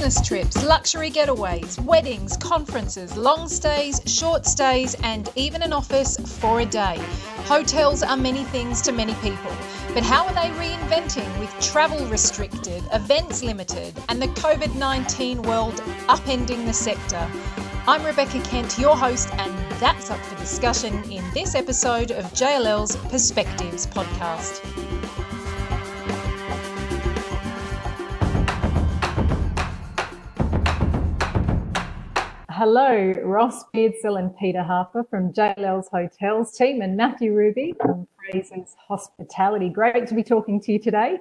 business trips, luxury getaways, weddings, conferences, long stays, short stays, and even an office for a day. Hotels are many things to many people, but how are they reinventing with travel restricted, events limited, and the COVID 19 world upending the sector? I'm Rebecca Kent, your host, and that's up for discussion in this episode of JLL's Perspectives podcast. Hello, Ross Beardsell and Peter Harper from JLL's Hotels team and Matthew Rubie from Fraser's Hospitality. Great to be talking to you today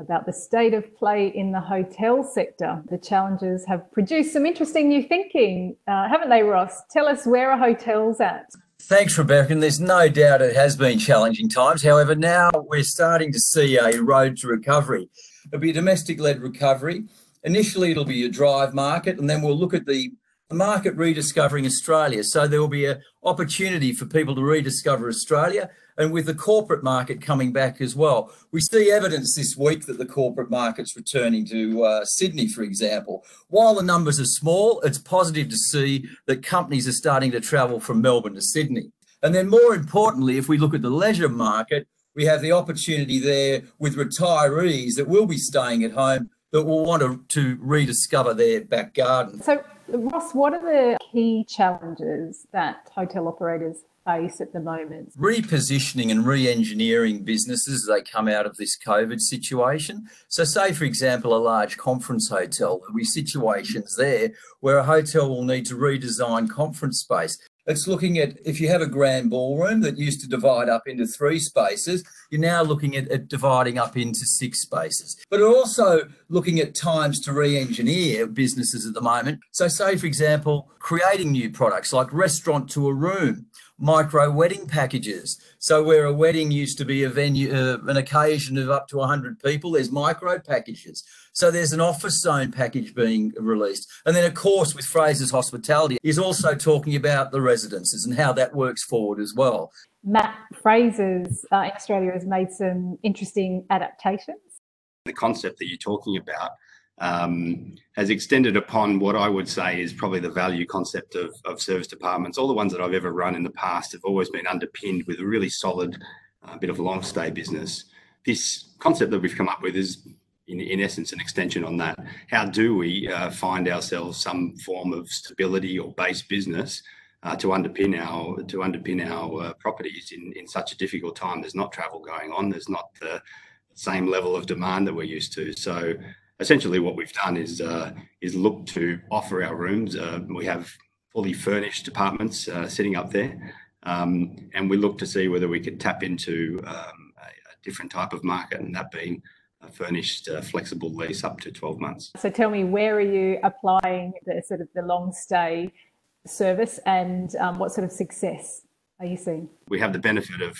about the state of play in the hotel sector. The challenges have produced some interesting new thinking, uh, haven't they, Ross? Tell us where are hotels at? Thanks, Rebecca. And there's no doubt it has been challenging times. However, now we're starting to see a road to recovery. It'll be a domestic led recovery. Initially, it'll be a drive market, and then we'll look at the the market rediscovering Australia. So there will be an opportunity for people to rediscover Australia and with the corporate market coming back as well. We see evidence this week that the corporate market's returning to uh, Sydney, for example. While the numbers are small, it's positive to see that companies are starting to travel from Melbourne to Sydney. And then more importantly, if we look at the leisure market, we have the opportunity there with retirees that will be staying at home that will want to, to rediscover their back garden. So Ross, what are the key challenges that hotel operators face at the moment? Repositioning and re engineering businesses as they come out of this COVID situation. So, say, for example, a large conference hotel, there'll be situations there where a hotel will need to redesign conference space. It's looking at if you have a grand ballroom that used to divide up into three spaces, you're now looking at, at dividing up into six spaces. But also looking at times to re engineer businesses at the moment. So, say, for example, creating new products like restaurant to a room, micro wedding packages. So, where a wedding used to be a venue, uh, an occasion of up to 100 people, there's micro packages. So there's an office zone package being released. And then, of course, with Fraser's Hospitality, is also talking about the residences and how that works forward as well. Matt Fraser's uh, Australia has made some interesting adaptations. The concept that you're talking about um, has extended upon what I would say is probably the value concept of, of serviced apartments. All the ones that I've ever run in the past have always been underpinned with a really solid uh, bit of long stay business. This concept that we've come up with is in, in essence, an extension on that. How do we uh, find ourselves some form of stability or base business uh, to underpin our to underpin our uh, properties in, in such a difficult time? There's not travel going on. There's not the same level of demand that we're used to. So essentially, what we've done is uh, is look to offer our rooms. Uh, we have fully furnished apartments uh, sitting up there. Um, and we look to see whether we could tap into um, a, a different type of market, and that being a furnished uh, flexible lease up to 12 months. So tell me, where are you applying the sort of the long stay service and um, what sort of success are you seeing? We have the benefit of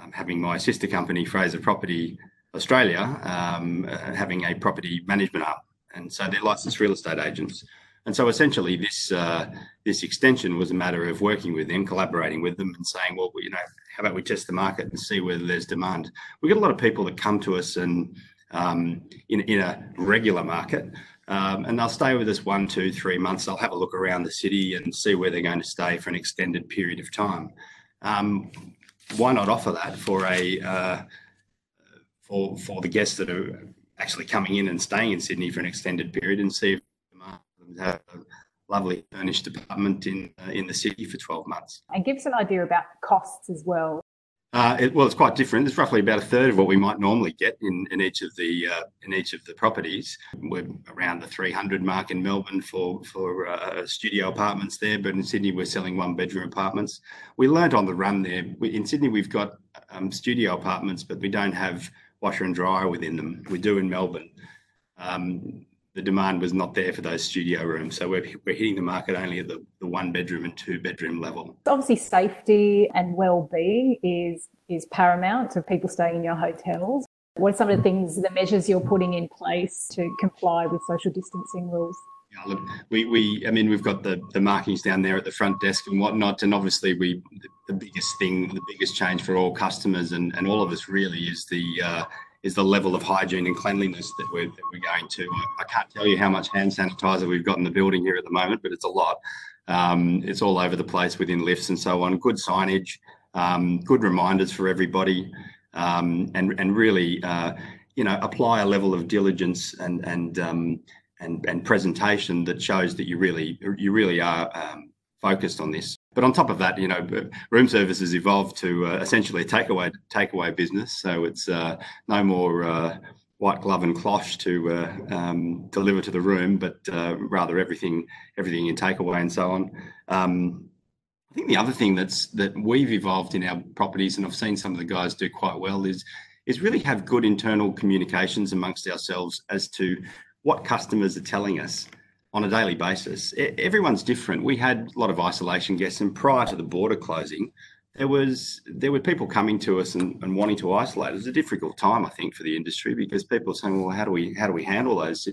um, having my sister company, Fraser Property Australia, um, uh, having a property management arm. And so they're licensed real estate agents. And so essentially, this uh, this extension was a matter of working with them, collaborating with them, and saying, well, you know, how about we test the market and see whether there's demand? We get a lot of people that come to us and um, in in a regular market, um, and they'll stay with us one, two, three months. They'll have a look around the city and see where they're going to stay for an extended period of time. Um, why not offer that for a uh, for for the guests that are actually coming in and staying in Sydney for an extended period and see if they have a lovely furnished apartment in uh, in the city for 12 months. And give us an idea about costs as well. Uh, it, well, it's quite different. It's roughly about a third of what we might normally get in, in each of the uh, in each of the properties. We're around the 300 mark in Melbourne for for uh, studio apartments there, but in Sydney we're selling one bedroom apartments. We learnt on the run there. We, in Sydney we've got um, studio apartments, but we don't have washer and dryer within them. We do in Melbourne. Um, the demand was not there for those studio rooms. So we're, we're hitting the market only at the, the one bedroom and two bedroom level. Obviously, safety and well-being is is paramount to people staying in your hotels. What are some of the things, the measures you're putting in place to comply with social distancing rules? Yeah, look, we, we, I mean, we've got the, the markings down there at the front desk and whatnot. And obviously, we, the biggest thing, the biggest change for all customers and, and all of us really is the, uh, is the level of hygiene and cleanliness that we're, that we're going to. I can't tell you how much hand sanitizer we've got in the building here at the moment, but it's a lot. Um, it's all over the place within lifts and so on. Good signage, um, good reminders for everybody, um, and and really, uh, you know, apply a level of diligence and and um, and and presentation that shows that you really you really are um, focused on this. But on top of that, you know, room service has evolved to uh, essentially a takeaway takeaway business. So it's uh, no more uh, white glove and cloche to uh, um, deliver to the room, but uh, rather everything everything in takeaway and so on. Um, I think the other thing that's that we've evolved in our properties, and I've seen some of the guys do quite well, is is really have good internal communications amongst ourselves as to what customers are telling us on a daily basis. Everyone's different. We had a lot of isolation guests, and prior to the border closing, there was there were people coming to us and, and wanting to isolate. It was a difficult time, I think, for the industry because people were saying, "Well, how do we how do we handle those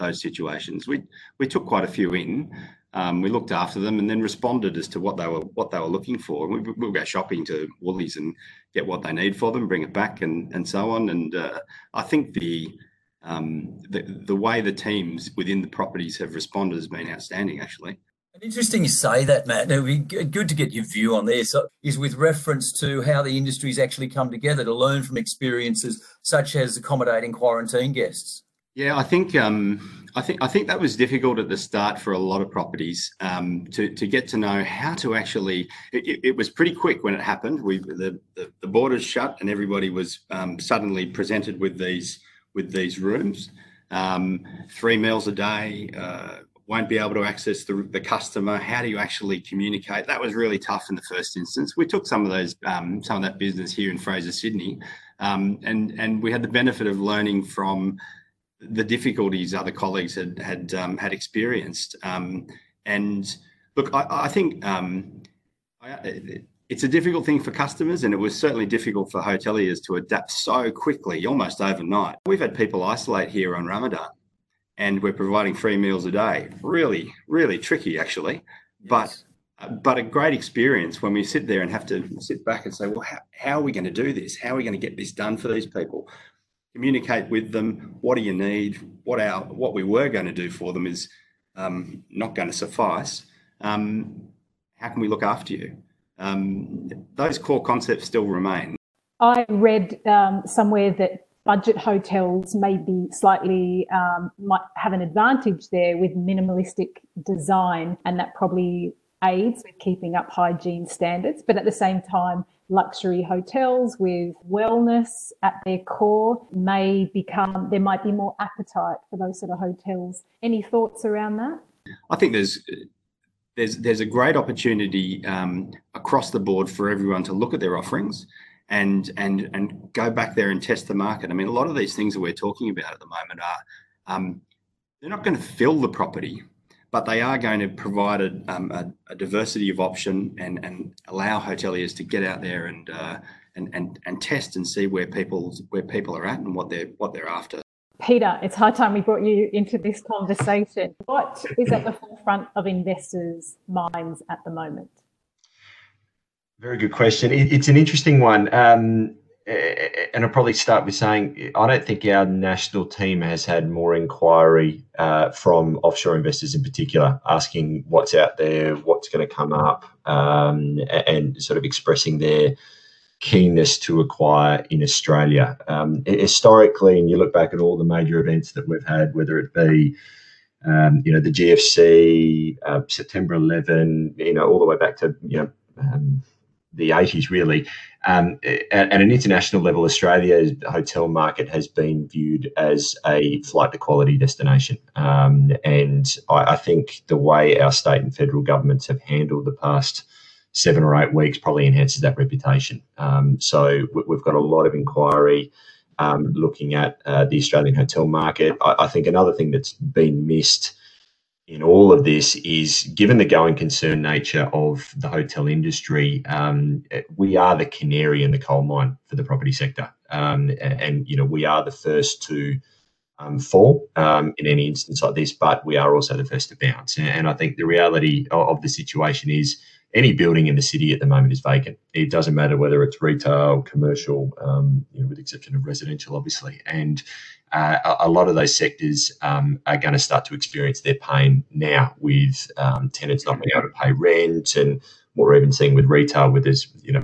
those situations?" We we took quite a few in. Um, we looked after them and then responded as to what they were what they were looking for. We, we'll go shopping to Woolies and get what they need for them, bring it back, and and so on. And uh, I think the um, the, the way the teams within the properties have responded has been outstanding, actually. And interesting you say that, Matt. It would be good to get your view on this. Is with reference to how the industries actually come together to learn from experiences such as accommodating quarantine guests. Yeah, I think um, I think I think that was difficult at the start for a lot of properties um, to to get to know how to actually. It, it, was pretty quick when it happened. We the, the, the borders shut and everybody was um, suddenly presented with these with these rooms. Um, three meals a day, uh, won't be able to access the, the customer. How do you actually communicate? That was really tough in the first instance. We took some of those, um, some of that business here in Fraser, Sydney, um, and and we had the benefit of learning from the difficulties other colleagues had had um, had experienced. Um, and look, I, I think um, I, it's a difficult thing for customers, and it was certainly difficult for hoteliers to adapt so quickly, almost overnight. We've had people isolate here on Ramadan, and we're providing free meals a day. Really, really tricky, actually, yes. but but a great experience when we sit there and have to sit back and say, well, how, how are we going to do this? How are we going to get this done for these people? Communicate with them. What do you need? What our what we were going to do for them is um, not going to suffice. Um, how can we look after you? Um, those core concepts still remain. I read um, somewhere that budget hotels may be slightly um, might have an advantage there with minimalistic design, and that probably aids with keeping up hygiene standards. But at the same time, luxury hotels with wellness at their core may become there might be more appetite for those sort of hotels. Any thoughts around that? I think there's there's there's a great opportunity um, across the board for everyone to look at their offerings and and and go back there and test the market. I mean, a lot of these things that we're talking about at the moment are um, they're not going to fill the property, but they are going to provide a, um, a, a, diversity of option and and allow hoteliers to get out there and uh, and and and test and see where people where people are at and what they're what they're after. Peter, it's high time we brought you into this conversation. What is at the forefront of investors' minds at the moment? Very good question. It's an interesting one. Um, and I'll probably start with saying I don't think our national team has had more inquiry uh, from offshore investors in particular, asking what's out there, what's going to come up, um, and sort of expressing their keenness to acquire in Australia. Um, historically, and you look back at all the major events that we've had, whether it be um, you know the GFC, uh, September 11, you know all the way back to you know um, the 80s really. Um, at, at, an international level, Australia's hotel market has been viewed as a flight to quality destination. Um, and I, I, think the way our state and federal governments have handled the past seven or eight weeks probably enhances that reputation. Um, so we've got a lot of inquiry um, looking at uh, the Australian hotel market. I, I, think another thing that's been missed in all of this is given the going concern nature of the hotel industry, um, we are the canary in the coal mine for the property sector. Um, and, and, you know, we are the first to um, fall um, in any instance like this, but we are also the first to bounce. And I think the reality of, of the situation is any building in the city at the moment is vacant. It doesn't matter whether it's retail, commercial, um, you know, with the exception of residential, obviously. And uh, a, lot of those sectors um, are going to start to experience their pain now with um, tenants not being able to pay rent and what we're even seeing with retail, where there's, you know,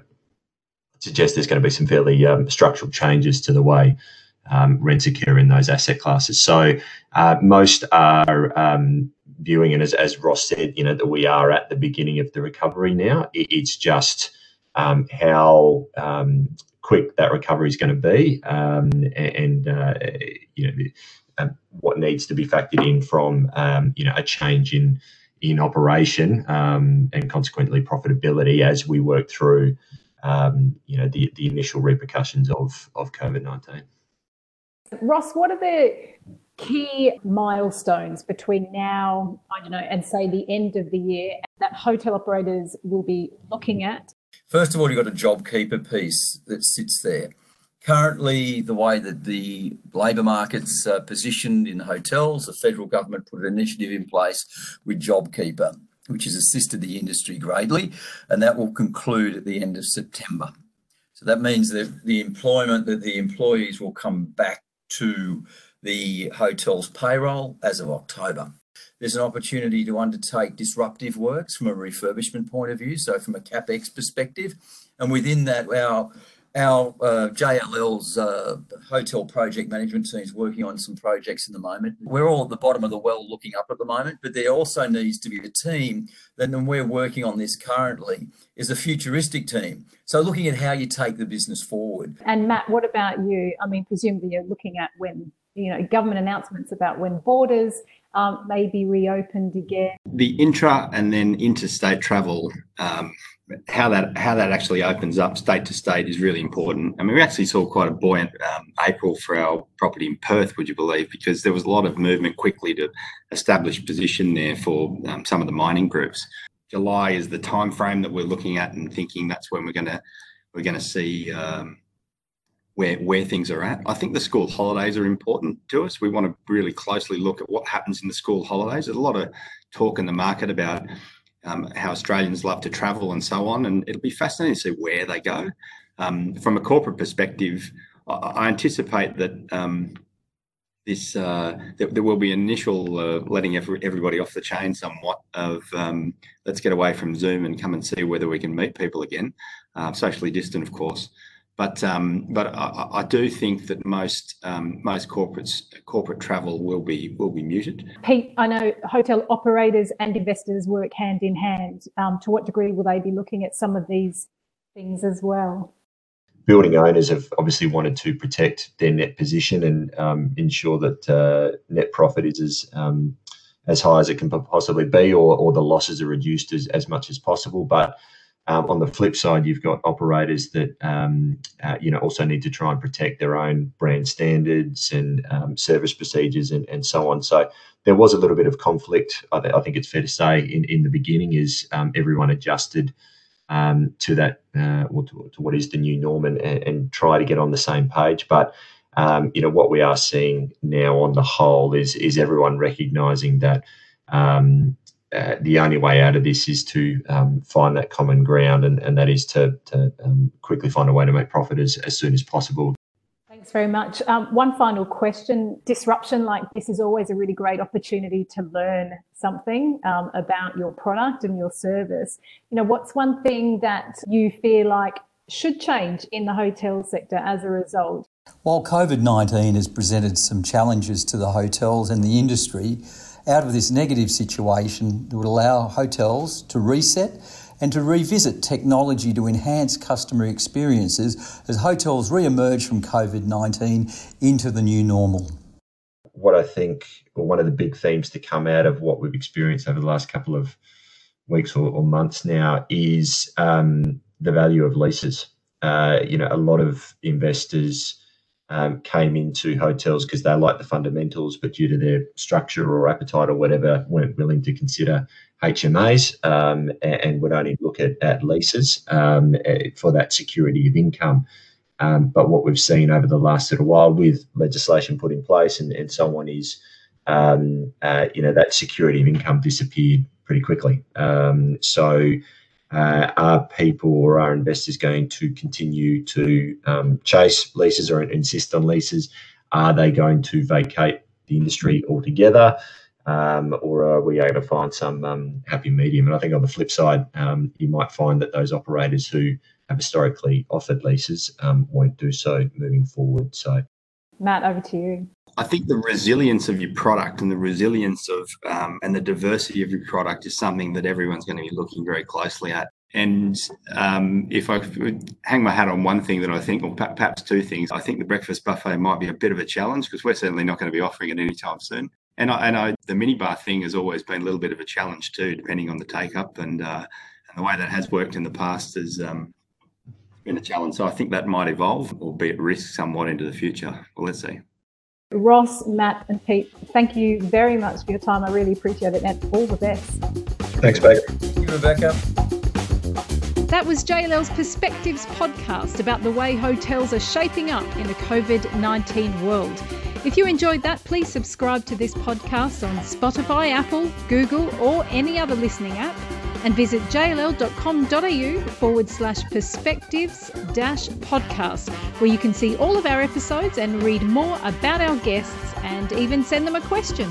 suggest there's going to be some fairly um, structural changes to the way um, rents occur in those asset classes. So uh, most are um, viewing, and as, as Ross said, you know, that we are at the beginning of the recovery now. It, it's just um, how um, quick that recovery is going to be, um, and, uh, you know, um, what needs to be factored in from you know a change in in operation and consequently profitability as we work through um, you know the, the initial repercussions of of COVID nineteen. Ross, what are the key milestones between now, I don't know, and say the end of the year that hotel operators will be looking at? First of all, you've got a JobKeeper piece that sits there. Currently, the way that the labour market's uh, positioned in hotels, the federal government put an initiative in place with JobKeeper which has assisted the industry greatly, and that will conclude at the end of September. So that means that the employment that the employees will come back to the hotel's payroll as of October. There's an opportunity to undertake disruptive works from a refurbishment point of view, so from a capex perspective, and within that, our our uh, JLL's uh, hotel project management team is working on some projects in the moment. We're all at the bottom of the well looking up at the moment, but there also needs to be a team that, and we're working on this currently, is a futuristic team. So looking at how you take the business forward. And Matt, what about you? I mean, presumably you're looking at when you know government announcements about when borders um, may be reopened again. The intra and then interstate travel um, how that how that actually opens up state to state is really important. I mean, we actually saw quite a buoyant um, April for our property in Perth, would you believe? Because there was a lot of movement quickly to establish position there for um, some of the mining groups. July is the time frame that we're looking at and thinking that's when we're going to we're going to see um, where where things are at. I think the school holidays are important to us. We want to really closely look at what happens in the school holidays. There's a lot of talk in the market about um, how Australians love to travel and so on. And it'll be fascinating to see where they go. Um, from a corporate perspective, I, I anticipate that um, this uh, there, there, will be initial uh, letting every, everybody off the chain somewhat of um, let's get away from Zoom and come and see whether we can meet people again, uh, socially distant, of course. But um, but I, I, do think that most um, most corporates corporate travel will be will be muted. Pete, I know hotel operators and investors work hand in hand. Um, to what degree will they be looking at some of these things as well? Building owners have obviously wanted to protect their net position and um, ensure that uh, net profit is as um, as high as it can possibly be, or, or the losses are reduced as, as much as possible. But um, on the flip side, you've got operators that um, uh, you know also need to try and protect their own brand standards and um, service procedures and, and so on. So there was a little bit of conflict. I, th- I think it's fair to say in, in the beginning is um, everyone adjusted um, to that uh, to, to, what is the new norm and, and, try to get on the same page. But um, you know what we are seeing now on the whole is is everyone recognizing that um, uh, the only way out of this is to um, find that common ground, and, and that is to, to um, quickly find a way to make profit as, as soon as possible. Thanks very much. Um, one final question. Disruption like this is always a really great opportunity to learn something um, about your product and your service. You know, what's one thing that you feel like should change in the hotel sector as a result? While COVID 19 has presented some challenges to the hotels and the industry, out of this negative situation that would allow hotels to reset and to revisit technology to enhance customer experiences as hotels re emerge from COVID 19 into the new normal. What I think, or one of the big themes to come out of what we've experienced over the last couple of weeks or, or months now is um, the value of leases. Uh, you know, a lot of investors um, came into hotels because they like the fundamentals, but due to their structure or appetite or whatever, weren't willing to consider HMAs um, and would only look at, at leases um, eh, for that security of income. Um, but what we've seen over the last little while with legislation put in place and, and so on is, um, uh, you know, that security of income disappeared pretty quickly. Um, so Uh, are people or are investors going to continue to um, chase leases or insist on leases? Are they going to vacate the industry altogether? Um, or are we able to find some um, happy medium? And I think on the flip side, um, you might find that those operators who have historically offered leases um, won't do so moving forward. So, Matt, over to you. I think the resilience of your product and the resilience of um, and the diversity of your product is something that everyone's going to be looking very closely at. And um, if I hang my hat on one thing that I think, or perhaps two things, I think the breakfast buffet might be a bit of a challenge because we're certainly not going to be offering it anytime soon. And I, and I, the minibar thing has always been a little bit of a challenge too, depending on the take up and uh, and the way that has worked in the past has um, been a challenge. So I think that might evolve or be at risk somewhat into the future. Well, let's see. Ross, Matt, and Pete, thank you very much for your time. I really appreciate it, and all the best. Thanks, Becca. Thank you, Rebecca. That was JLL's Perspectives podcast about the way hotels are shaping up in a COVID 19 world. If you enjoyed that, please subscribe to this podcast on Spotify, Apple, Google, or any other listening app and visit jll.com.au forward slash perspectives dash podcast, where you can see all of our episodes and read more about our guests and even send them a question.